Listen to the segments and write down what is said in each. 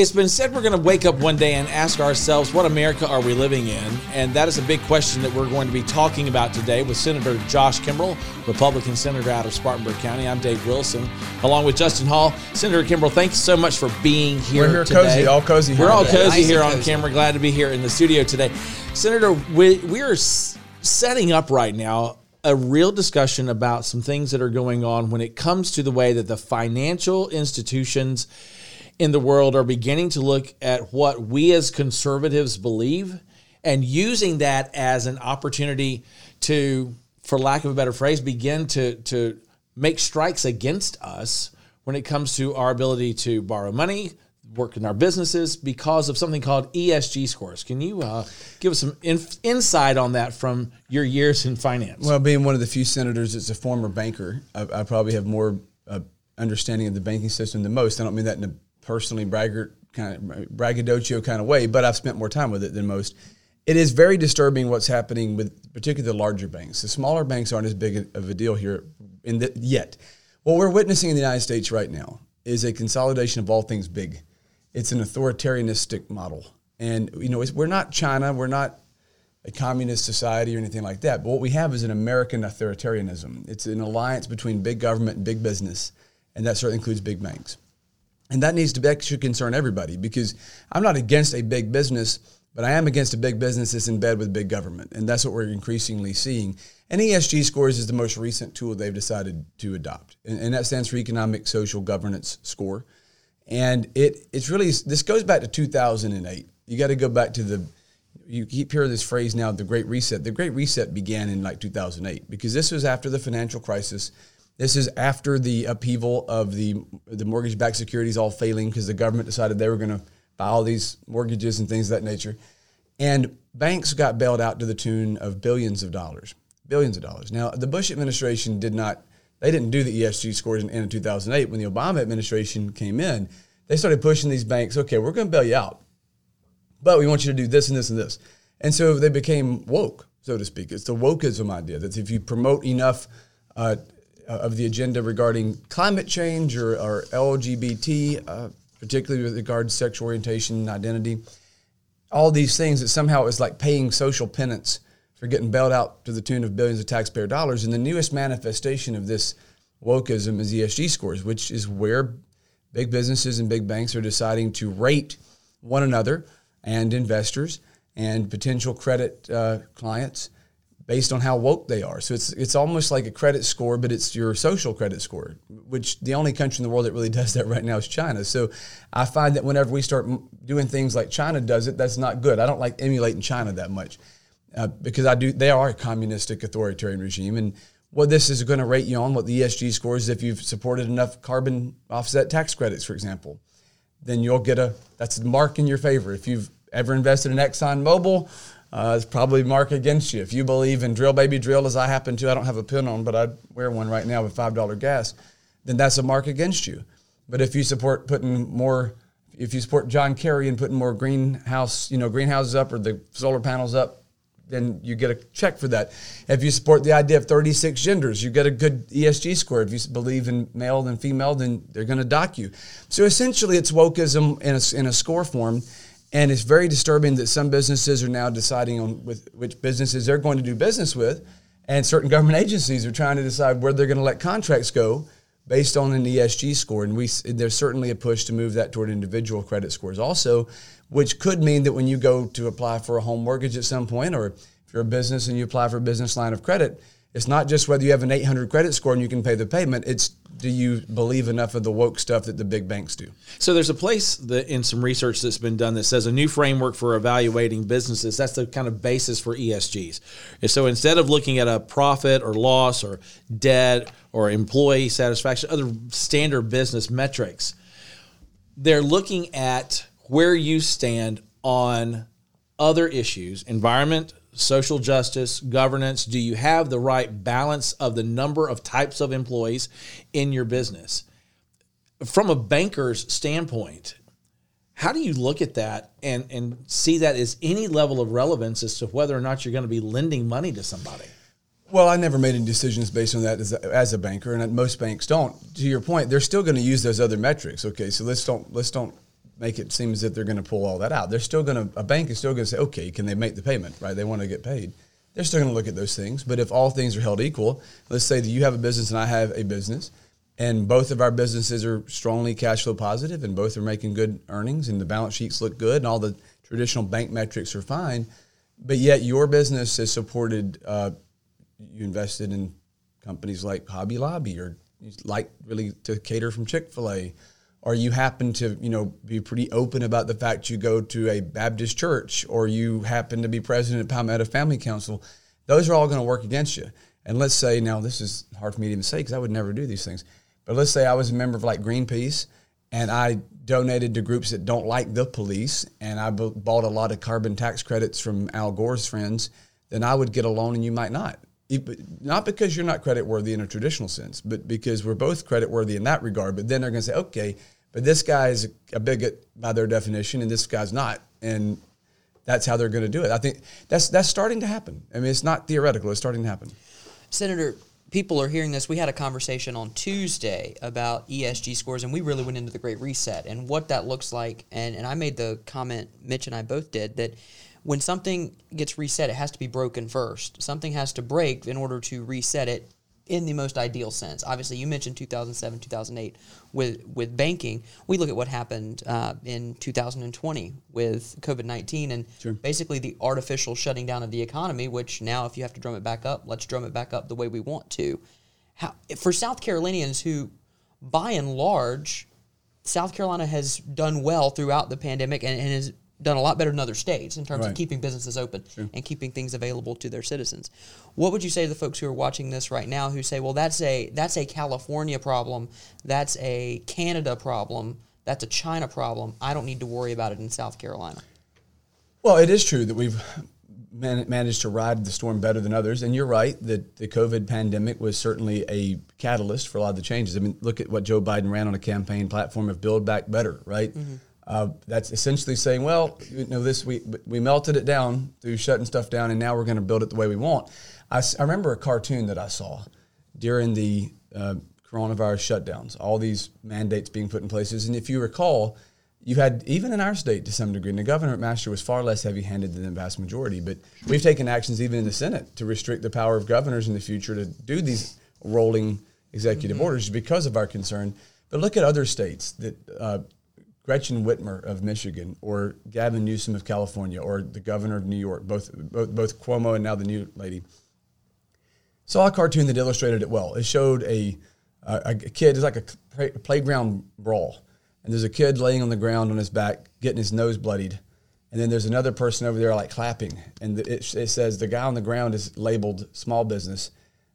It's been said we're going to wake up one day and ask ourselves, what America are we living in? And that is a big question that we're going to be talking about today with Senator Josh Kimbrell, Republican Senator out of Spartanburg County. I'm Dave Wilson, along with Justin Hall. Senator Kimbrell, thank you so much for being here We're here today. cozy, all cozy. We're all cozy Nice here on cozy. camera. Glad to be here in the studio today. Senator, we, we are s- setting up right now a real discussion about some things that are going on when it comes to the way that the financial institutions in the world are beginning to look at what we as conservatives believe and using that as an opportunity to, for lack of a better phrase, begin to, to make strikes against us when it comes to our ability to borrow money, work in our businesses because of something called ESG scores. Can you uh, give us some inf- insight on that from your years in finance? Well, being one of the few senators that's a former banker, I, I probably have more uh, understanding of the banking system than most. I don't mean that in a personally braggart kind of braggadocio kind of way, but I've spent more time with it than most. It is very disturbing what's happening with particularly the larger banks. The smaller banks aren't as big of a deal here in the, yet. What we're witnessing in the United States right now is a consolidation of all things big. It's an authoritarianistic model, and you know we're not China. We're not a communist society or anything like that. But what we have is an American authoritarianism. It's an alliance between big government and big business, and that certainly includes big banks. And that needs to that should concern everybody because I'm not against a big business, but I am against a big business that's in bed with big government, and that's what we're increasingly seeing. And ESG scores is the most recent tool they've decided to adopt, and, and that stands for Economic Social Governance Score. And it it's really this goes back to 2008. You got to go back to the you keep hearing this phrase now, the Great Reset. The Great Reset began in like 2008 because this was after the financial crisis. This is after the upheaval of the the mortgage-backed securities all failing because the government decided they were going to buy all these mortgages and things of that nature, and banks got bailed out to the tune of billions of dollars, billions of dollars. Now the Bush administration did not. They didn't do the ESG scores in, in 2008 when the Obama administration came in. They started pushing these banks. Okay, we're going to bail you out but we want you to do this and this and this. And so they became woke, so to speak. It's the wokeism idea that if you promote enough uh, of the agenda regarding climate change or, or LGBT, uh, particularly with regard to sexual orientation and identity, all these things that somehow is like paying social penance for getting bailed out to the tune of billions of taxpayer dollars. And the newest manifestation of this wokeism is ESG scores, which is where big businesses and big banks are deciding to rate one another and investors and potential credit uh, clients based on how woke they are. So it's it's almost like a credit score, but it's your social credit score, which the only country in the world that really does that right now is China. So I find that whenever we start doing things like China does it, that's not good. I don't like emulating China that much uh, because I do. They are a communistic authoritarian regime, and what this is going to rate you on, what the ESG scores, is if you've supported enough carbon offset tax credits, for example then you'll get a that's a mark in your favor. If you've ever invested in Exxon Mobil, uh, it's probably mark against you. If you believe in drill baby drill, as I happen to, I don't have a pin on, but I'd wear one right now with five dollar gas, then that's a mark against you. But if you support putting more, if you support John Kerry and putting more greenhouse, you know, greenhouses up or the solar panels up, then you get a check for that. If you support the idea of 36 genders, you get a good ESG score. If you believe in male and female, then they're going to dock you. So essentially, it's wokeism in a, in a score form. And it's very disturbing that some businesses are now deciding on with which businesses they're going to do business with. And certain government agencies are trying to decide where they're going to let contracts go based on an ESG score. And we, there's certainly a push to move that toward individual credit scores also, which could mean that when you go to apply for a home mortgage at some point, or if you're a business and you apply for a business line of credit, it's not just whether you have an 800 credit score and you can pay the payment. It's do you believe enough of the woke stuff that the big banks do? So there's a place that in some research that's been done that says a new framework for evaluating businesses. That's the kind of basis for ESGs. And so instead of looking at a profit or loss or debt or employee satisfaction, other standard business metrics, they're looking at where you stand on other issues, environment, social justice, governance? Do you have the right balance of the number of types of employees in your business? From a banker's standpoint, how do you look at that and, and see that as any level of relevance as to whether or not you're going to be lending money to somebody? Well, I never made any decisions based on that as a, as a banker, and most banks don't. To your point, they're still going to use those other metrics. Okay, so let's don't let's don't make it seem as if they're going to pull all that out. They're still going to a bank is still going to say, okay, can they make the payment? Right? They want to get paid. They're still going to look at those things. But if all things are held equal, let's say that you have a business and I have a business, and both of our businesses are strongly cash flow positive, and both are making good earnings, and the balance sheets look good, and all the traditional bank metrics are fine. But yet, your business has supported. Uh, you invested in companies like Hobby Lobby, or you like really to cater from Chick Fil A or you happen to you know be pretty open about the fact you go to a Baptist church or you happen to be president of Palmetto Family Council, those are all going to work against you. And let's say now this is hard for me to even say because I would never do these things, but let's say I was a member of like Greenpeace and I donated to groups that don't like the police and I b- bought a lot of carbon tax credits from Al Gore's friends, then I would get a loan and you might not. Not because you're not credit worthy in a traditional sense, but because we're both credit worthy in that regard. But then they're going to say, okay, but this guy's a bigot by their definition, and this guy's not, and that's how they're going to do it. I think that's that's starting to happen. I mean, it's not theoretical; it's starting to happen. Senator, people are hearing this. We had a conversation on Tuesday about ESG scores, and we really went into the Great Reset and what that looks like. And and I made the comment, Mitch and I both did that. When something gets reset, it has to be broken first. Something has to break in order to reset it in the most ideal sense. Obviously, you mentioned 2007, 2008 with with banking. We look at what happened uh, in 2020 with COVID 19 and sure. basically the artificial shutting down of the economy. Which now, if you have to drum it back up, let's drum it back up the way we want to. How, for South Carolinians who, by and large, South Carolina has done well throughout the pandemic and, and has done a lot better than other states in terms right. of keeping businesses open sure. and keeping things available to their citizens. What would you say to the folks who are watching this right now who say, "Well, that's a that's a California problem, that's a Canada problem, that's a China problem. I don't need to worry about it in South Carolina." Well, it is true that we've man- managed to ride the storm better than others, and you're right that the COVID pandemic was certainly a catalyst for a lot of the changes. I mean, look at what Joe Biden ran on a campaign platform of "Build Back Better," right? Mm-hmm uh, that's essentially saying, well, you know, this we we melted it down through shutting stuff down, and now we're going to build it the way we want. I, I, remember a cartoon that I saw during the uh, coronavirus shutdowns, all these mandates being put in places, and if you recall, you had even in our state to some degree, and the governor McMaster was far less heavy-handed than the vast majority. But we've taken actions even in the Senate to restrict the power of governors in the future to do these rolling executive mm-hmm. orders because of our concern. But look at other states that uh, Gretchen Whitmer of Michigan or Gavin Newsom of California or the governor of New York, both, both, both Cuomo and now the new lady, saw a cartoon that illustrated it well. It showed a, a, a kid, it's like a playground brawl. And there's a kid laying on the ground on his back, getting his nose bloodied. And then there's another person over there like clapping. And it, it says the guy on the ground is labeled small business.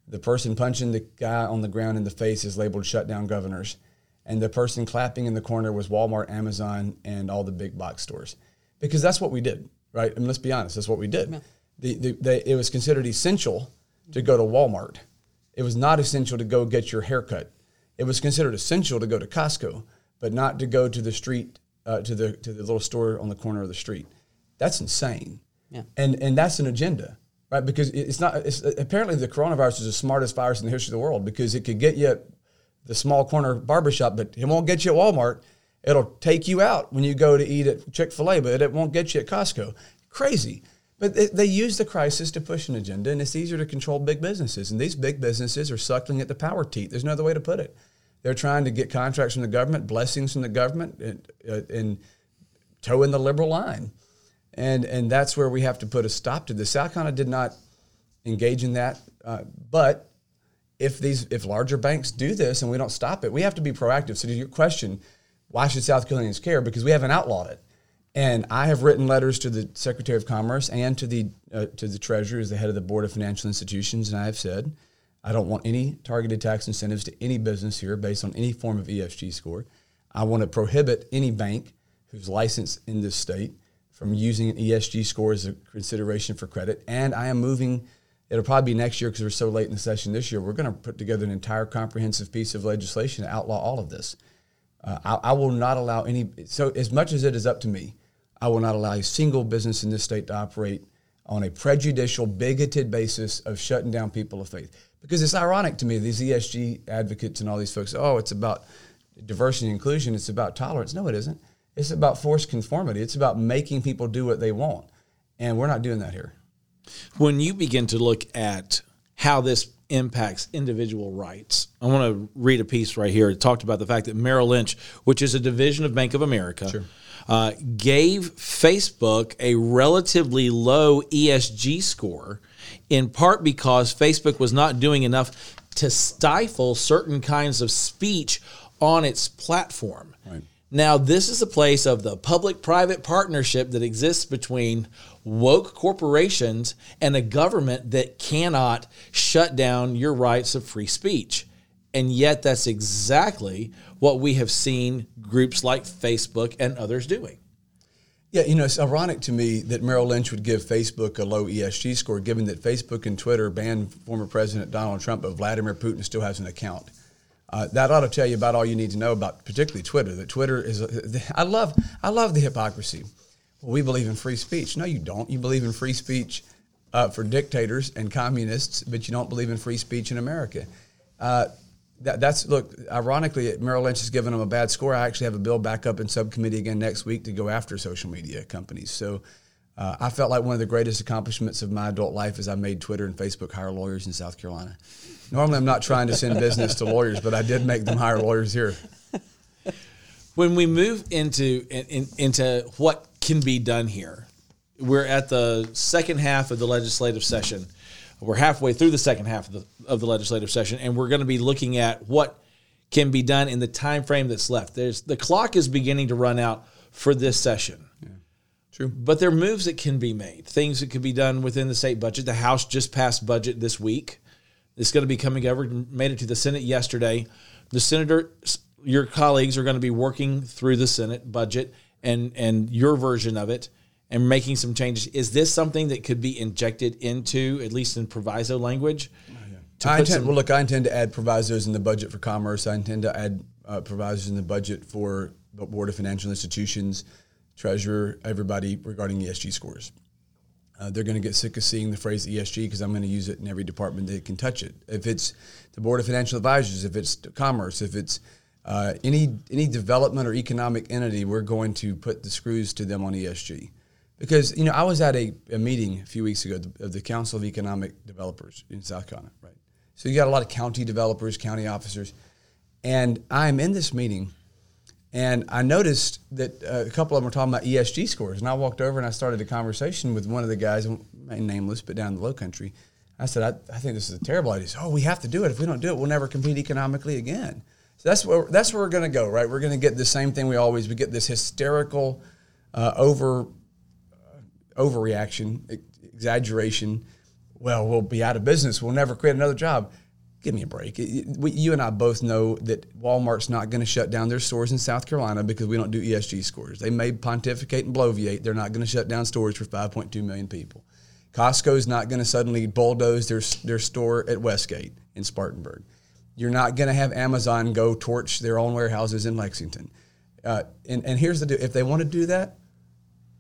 The person punching the guy on the ground in the face is labeled shutdown governors and the person clapping in the corner was Walmart, Amazon, and all the big box stores, because that's what we did, right? I mean, let's be honest, that's what we did. Yeah. The, the, the, it was considered essential to go to Walmart. It was not essential to go get your haircut. It was considered essential to go to Costco, but not to go to the street, uh, to the to the little store on the corner of the street. That's insane. Yeah. And and that's an agenda, right? Because it's not. It's, apparently, the coronavirus is the smartest virus in the history of the world because it could get you the small corner barbershop, but it won't get you at Walmart. It'll take you out when you go to eat at Chick fil A, but it won't get you at Costco. Crazy. But they, use the crisis to push an agenda, and it's easier to control big businesses. And these big businesses are suckling at the power teat. There's no other way to put it. They're trying to get contracts from the government, blessings from the government, and, uh, and toe in the liberal line. And, and that's where we have to put a stop to this. South Carolina did not engage in that, uh, but if these if larger banks do this and we don't stop it, we have to be proactive. So to your question, why should South Carolinians care? Because we haven't outlawed it. And I have written letters to the Secretary of Commerce and to the uh, to the Treasurer as the head of the Board of Financial Institutions, and I have said I don't want any targeted tax incentives to any business here based on any form of ESG score. I want to prohibit any bank who's licensed in this state from using an ESG score as a consideration for credit, and I am moving it'll probably be next year because we're so late in the session this year. We're going to put together an entire comprehensive piece of legislation to outlaw all of this. Uh, I, I, will not allow any. So as much as it is up to me, I will not allow a single business in this state to operate on a prejudicial, bigoted basis of shutting down people of faith. Because it's ironic to me, these ESG advocates and all these folks, oh, it's about diversity and inclusion, it's about tolerance. No, it isn't. It's about forced conformity. It's about making people do what they want. And we're not doing that here. When you begin to look at how this impacts individual rights, I want to read a piece right here. It talked about the fact that Merrill Lynch, which is a division of Bank of America, Sure. uh, gave Facebook a relatively low ESG score, in part because Facebook was not doing enough to stifle certain kinds of speech on its platform. Right. Now, this is a place of the public private partnership that exists between woke corporations and a government that cannot shut down your rights of free speech. And yet, that's exactly what we have seen groups like Facebook and others doing. Yeah, you know, it's ironic to me that Merrill Lynch would give Facebook a low ESG score, given that Facebook and Twitter banned former President Donald Trump, but Vladimir Putin still has an account. Uh, that ought to tell you about all you need to know about, particularly Twitter. That Twitter is, a, I love, I love the hypocrisy. We believe in free speech. No, you don't. You believe in free speech uh, for dictators and communists, but you don't believe in free speech in America. Uh, that, that's look. Ironically, Merrill Lynch has given them a bad score. I actually have a bill back up in subcommittee again next week to go after social media companies. So. Uh, I felt like one of the greatest accomplishments of my adult life is I made Twitter and Facebook hire lawyers in South Carolina. Normally, I'm not trying to send business to lawyers, but I did make them hire lawyers here. When we move into in, in, into what can be done here, we're at the second half of the legislative session. We're halfway through the second half of the, of the legislative session, and we're going to be looking at what can be done in the time frame that's left. There's the clock is beginning to run out for this session. True. But there are moves that can be made, things that could be done within the state budget. The House just passed budget this week. It's going to be coming over, made it to the Senate yesterday. The senator, your colleagues are going to be working through the Senate budget and and your version of it and making some changes. Is this something that could be injected into at least in proviso language? to I intend, some- well, look, I intend to add provisos in the budget for commerce. I intend to add uh, provisos in the budget for the Board of Financial Institutions, Treasurer, everybody regarding ESG scores. Uh, they're going to get sick of seeing the phrase ESG because I'm going to use it in every department that can touch it. If it's the Board of Financial Advisors, if it's commerce, if it's uh, any any development or economic entity, we're going to put the screws to them on ESG. Because you know, I was at a, a meeting a few weeks ago of the Council of Economic Developers in South Carolina, right? So you got a lot of county developers, county officers, and I'm in this meeting, and I noticed that uh, a couple of them were talking about ESG scores, and I walked over and I started a conversation with one of the guys, nameless, but down in the Low Country. I said, I, I think this is a terrible idea. Said, oh, we have to do it. If we don't do it, we'll never compete economically again. So that's where that's where we're going to go, right? We're going to get the same thing we always we get this hysterical, uh, over overreaction, ex- exaggeration. Well, we'll be out of business. We'll never create another job. Give me a break. It- we, you and I both know that Walmart's not going to shut down their stores in South Carolina because we don't do ESG scores. They may pontificate and bloviate. They're not going to shut down stores for 5.2 million people. Costco's not going to suddenly bulldoze their, their store at Westgate in Spartanburg. You're not going to have Amazon go torch their own warehouses in Lexington. Uh, and, and here's the deal: if they want to do that,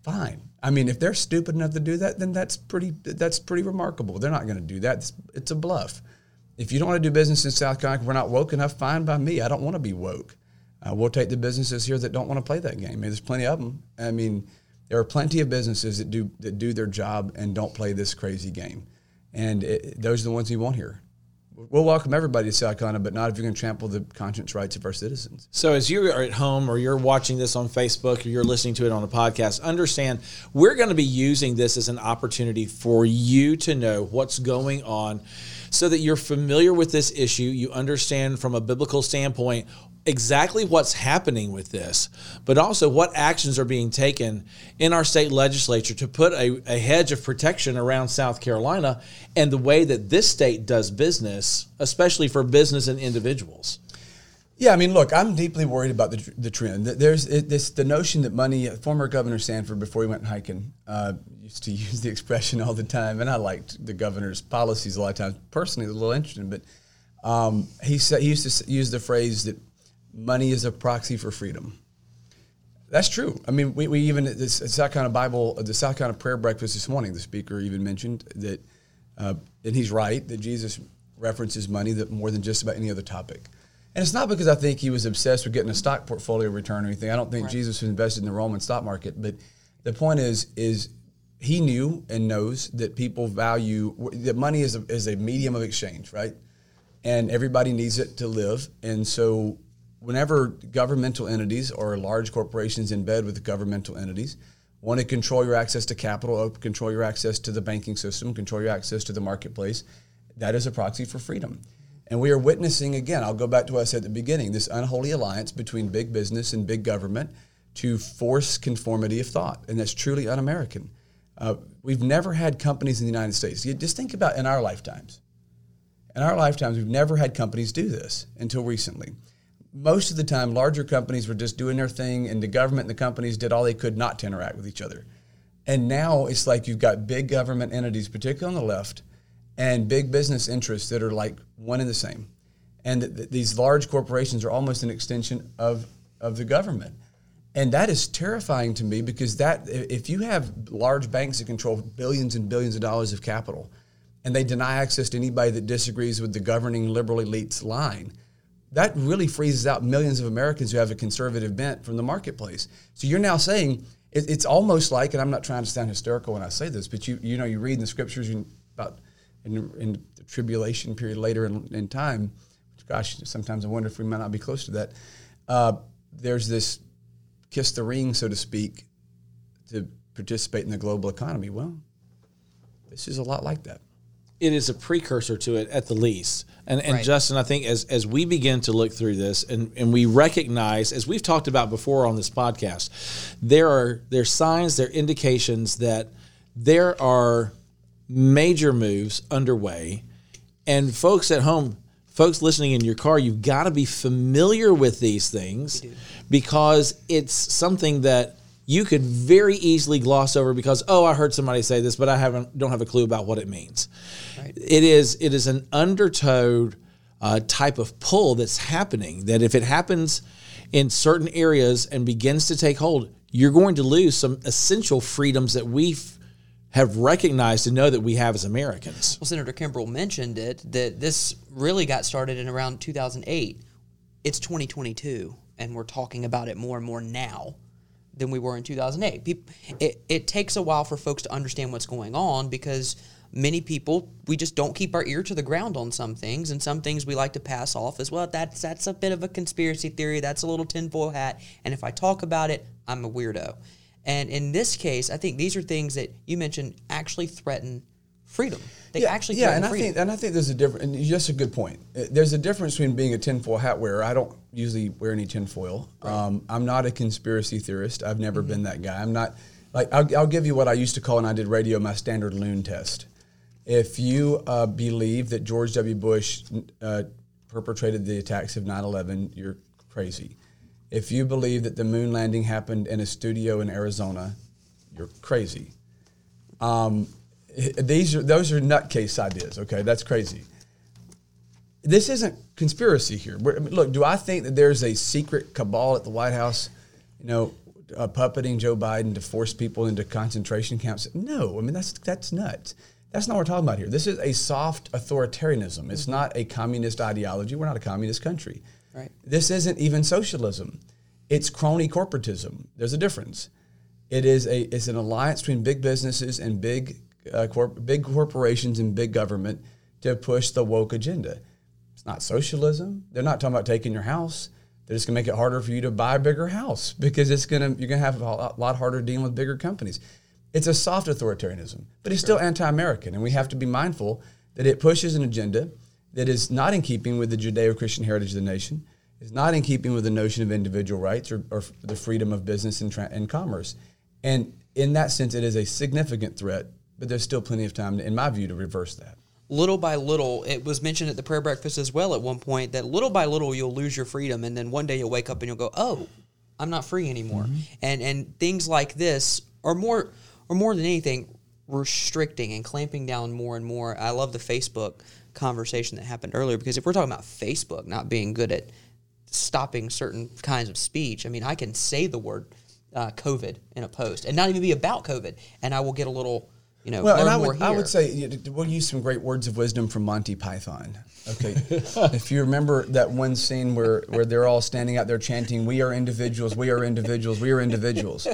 fine. I mean, if they're stupid enough to do that, then that's pretty that's pretty remarkable. They're not going to do that. It's, it's a bluff. If you don't want to do business in South Carolina, we're not woke enough. Fine by me. I don't want to be woke. Uh, we'll take the businesses here that don't want to play that game. I mean, there's plenty of them. I mean, there are plenty of businesses that do that do their job and don't play this crazy game, and it, those are the ones you want here. We'll welcome everybody to South Carolina, but not if you're going to trample the conscience rights of our citizens. So, as you are at home or you're watching this on Facebook or you're listening to it on a podcast, understand we're going to be using this as an opportunity for you to know what's going on so that you're familiar with this issue. You understand from a biblical standpoint exactly what's happening with this, but also what actions are being taken in our state legislature to put a, a hedge of protection around South Carolina and the way that this state does business, especially for business and individuals. Yeah, I mean, look, I'm deeply worried about the, the trend. There's this the notion that money. Former Governor Sanford, before he went hiking, uh, used to use the expression all the time, and I liked the governor's policies a lot of times. Personally, a little interesting, but um, he he used to use the phrase that money is a proxy for freedom. That's true. I mean, we, we even at this South Carolina Bible, the South Carolina prayer breakfast this morning, the speaker even mentioned that, uh, and he's right that Jesus references money that more than just about any other topic. And it's not because I think he was obsessed with getting a stock portfolio return or anything. I don't think Right. Jesus was invested in the Roman stock market. But the point is, is he knew and knows that people value that money is a, is a medium of exchange, right? And everybody needs it to live. And so, whenever governmental entities or large corporations in bed with governmental entities want to control your access to capital, control your access to the banking system, control your access to the marketplace, that is a proxy for freedom. And we are witnessing again, I'll go back to what I said at the beginning this unholy alliance between big business and big government to force conformity of thought. And that's truly un American. Uh, we've never had companies in the United States. You just think about in our lifetimes. In our lifetimes, we've never had companies do this until recently. Most of the time, larger companies were just doing their thing, and the government and the companies did all they could not to interact with each other. And now it's like you've got big government entities, particularly on the left, and big business interests that are like one and the same. And th- th- these large corporations are almost an extension of, of the government. And that is terrifying to me because that if you have large banks that control billions and billions of dollars of capital, and they deny access to anybody that disagrees with the governing liberal elite's line, that really freezes out millions of Americans who have a conservative bent from the marketplace. So you're now saying it, it's almost like, and I'm not trying to sound hysterical when I say this, but you you know you read in the scriptures about in, in the tribulation period later in, in time. Gosh, sometimes I wonder if we might not be close to that. Uh, there's this kiss the ring, so to speak, to participate in the global economy. Well, this is a lot like that. It is a precursor to it at the least. And and Right. Justin, I think as as we begin to look through this and, and we recognize, as we've talked about before on this podcast, there are there's signs, there are indications that there are major moves underway. And folks at home, folks listening in your car, you've got to be familiar with these things because it's something that you could very easily gloss over because oh I heard somebody say this but I haven't don't have a clue about what it means. Right. It is it is an undertowed uh, type of pull that's happening that if it happens in certain areas and begins to take hold, you're going to lose some essential freedoms that we have recognized and know that we have as Americans. Well, Senator Kimbrell mentioned it that this really got started in around 2008. It's 2022, and we're talking about it more and more now than we were in 2008. Peop it, it takes a while for folks to understand what's going on because many people we just don't keep our ear to the ground on some things, and some things we like to pass off as well. That's that's a bit of a conspiracy theory. That's a little tinfoil hat, and if I talk about it, I'm a weirdo. And in this case, I think these are things that you mentioned actually threaten freedom. They actually yeah, and I think and I think there's a difference. And just a good point. Uh, There's a difference between being a tinfoil hat wearer. I don't usually wear any tinfoil. Um, I'm not a conspiracy theorist. I've never Mm-hmm. been that guy. I'm not like I'll, I'll give you what I used to call when I did radio my standard loon test. If you uh, believe that George W. Bush uh, perpetrated the attacks of 9/11, you're crazy. If you believe that the moon landing happened in a studio in Arizona, you're crazy. Um, these are those are nutcase ideas. Okay, that's crazy. This isn't conspiracy here. I mean, look, do I think that there's a secret cabal at the White House, you know, uh, puppeting Joe Biden to force people into concentration camps? No, I mean that's that's nuts. That's not what we're talking about here. This is a soft authoritarianism. It's not a communist ideology. We're not a communist country. Right. This isn't even socialism. It's crony corporatism. There's a difference. It is a it's an alliance between big businesses and big uh, corp- big corporations and big government to push the woke agenda. It's not socialism. They're not talking about taking your house. They're just gonna make it harder for you to buy a bigger house because it's gonna you're gonna have a lot harder dealing with bigger companies. It's a soft authoritarianism, but it's still anti-American, and we have to be mindful that it pushes an agenda that is not in keeping with the Judeo-Christian heritage of the nation, is not in keeping with the notion of individual rights or, or the freedom of business and, tra- and commerce. And in that sense, it is a significant threat, but there's still plenty of time, in my view, to reverse that. little by little, it was mentioned at the prayer breakfast as well at one point that little by little you'll lose your freedom, and then one day you'll wake up and you'll go, "Oh, I'm not free anymore." And and things like this are more, or more than anything, restricting and clamping down more and more. I love the Facebook conversation that happened earlier because if we're talking about Facebook not being good at stopping certain kinds of speech, I mean, I can say the word uh, COVID in a post and not even be about COVID, and I will get a little you know, Well, and I would. I would say we'll use some great words of wisdom from Monty Python. Okay, if you remember that one scene where, where they're all standing out there chanting, "We are individuals, we are individuals, we are individuals."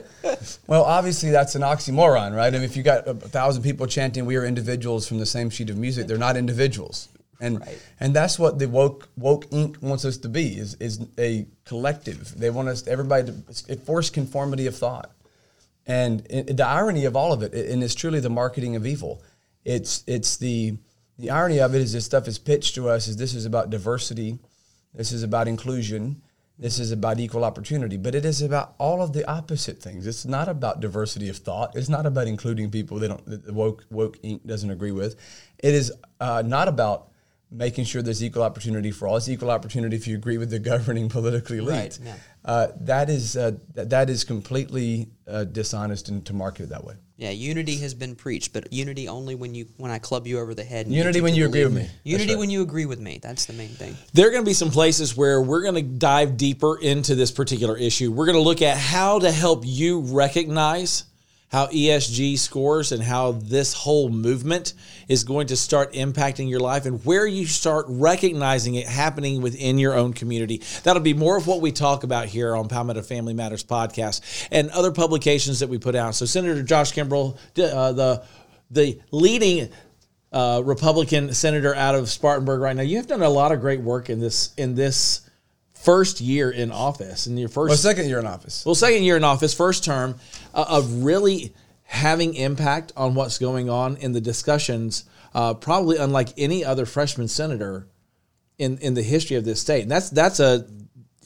Well, obviously that's an oxymoron, right? I mean, if you got a thousand people chanting, "We are individuals" from the same sheet of music, they're not individuals. And Right. and that's what the woke woke Inc. wants us to be is is a collective. They want us everybody to force conformity of thought. And it, the irony of all of it, and it's truly the marketing of evil. It's it's the the irony of it is this stuff is pitched to us as this is about diversity, this is about inclusion, this is about equal opportunity, but it is about all of the opposite things. It's not about diversity of thought. It's not about including people they don't that the woke woke Inc. doesn't agree with. It is uh, not about making sure there's equal opportunity for all. It's equal opportunity if you agree with the governing political elite. Right, yeah. Uh, that is uh, th- that is completely uh, dishonest and to market it that way. Yeah, unity has been preached, but unity only when you when I club you over the head. and Unity get when you agree with me. That's Unity right. when you agree with me. That's the main thing. There are going to be some places where we're going to dive deeper into this particular issue. We're going to look at how to help you recognize how ESG scores and how this whole movement is going to start impacting your life and where you start recognizing it happening within your own community. That'll be more of what we talk about here on Palmetto Family Matters podcast and other publications that we put out. So Senator Josh Kimbrell, uh, the the leading uh, Republican senator out of Spartanburg right now. You have done a lot of great work in this in this first year in office, in your first Well, second year in office. well, second year in office, first term, uh, of really having impact on what's going on in the discussions, uh, probably unlike any other freshman senator in in the history of this state. And that's that's a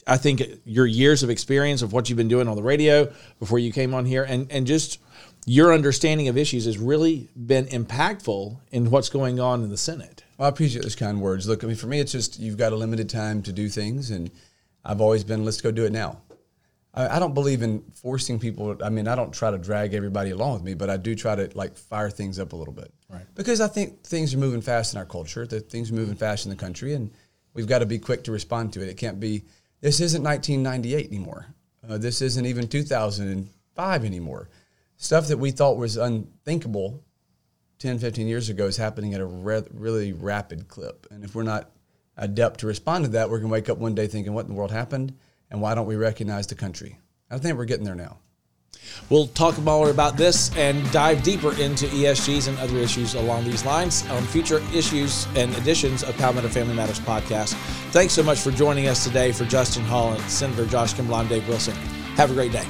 I think your years of experience of what you've been doing on the radio before you came on here, and and just your understanding of issues has really been impactful in what's going on in the Senate. Well, I appreciate those kind words. Look, I mean, for me, it's just you've got a limited time to do things, and I've always been, let's go do it now. I, I don't believe in forcing people. I mean, I don't try to drag everybody along with me, but I do try to like fire things up a little bit, Right. Because I think things are moving fast in our culture. That things are moving fast in the country, and we've got to be quick to respond to it. It can't be. This isn't 1998 anymore. Uh, this isn't even 2005 anymore. Stuff that we thought was unthinkable 10, 15 years ago is happening at a re- really rapid clip. And if we're not adept to respond to that, we're going to wake up one day thinking, what in the world happened? And why don't we recognize the country? I think we're getting there now. We'll talk more about this and dive deeper into ESGs and other issues along these lines on future issues and editions of Palmetto Family Matters podcast. Thanks so much for joining us today. For Justin Hall and Senator Josh Kimbrell, I'm Dave Wilson. Have a great day.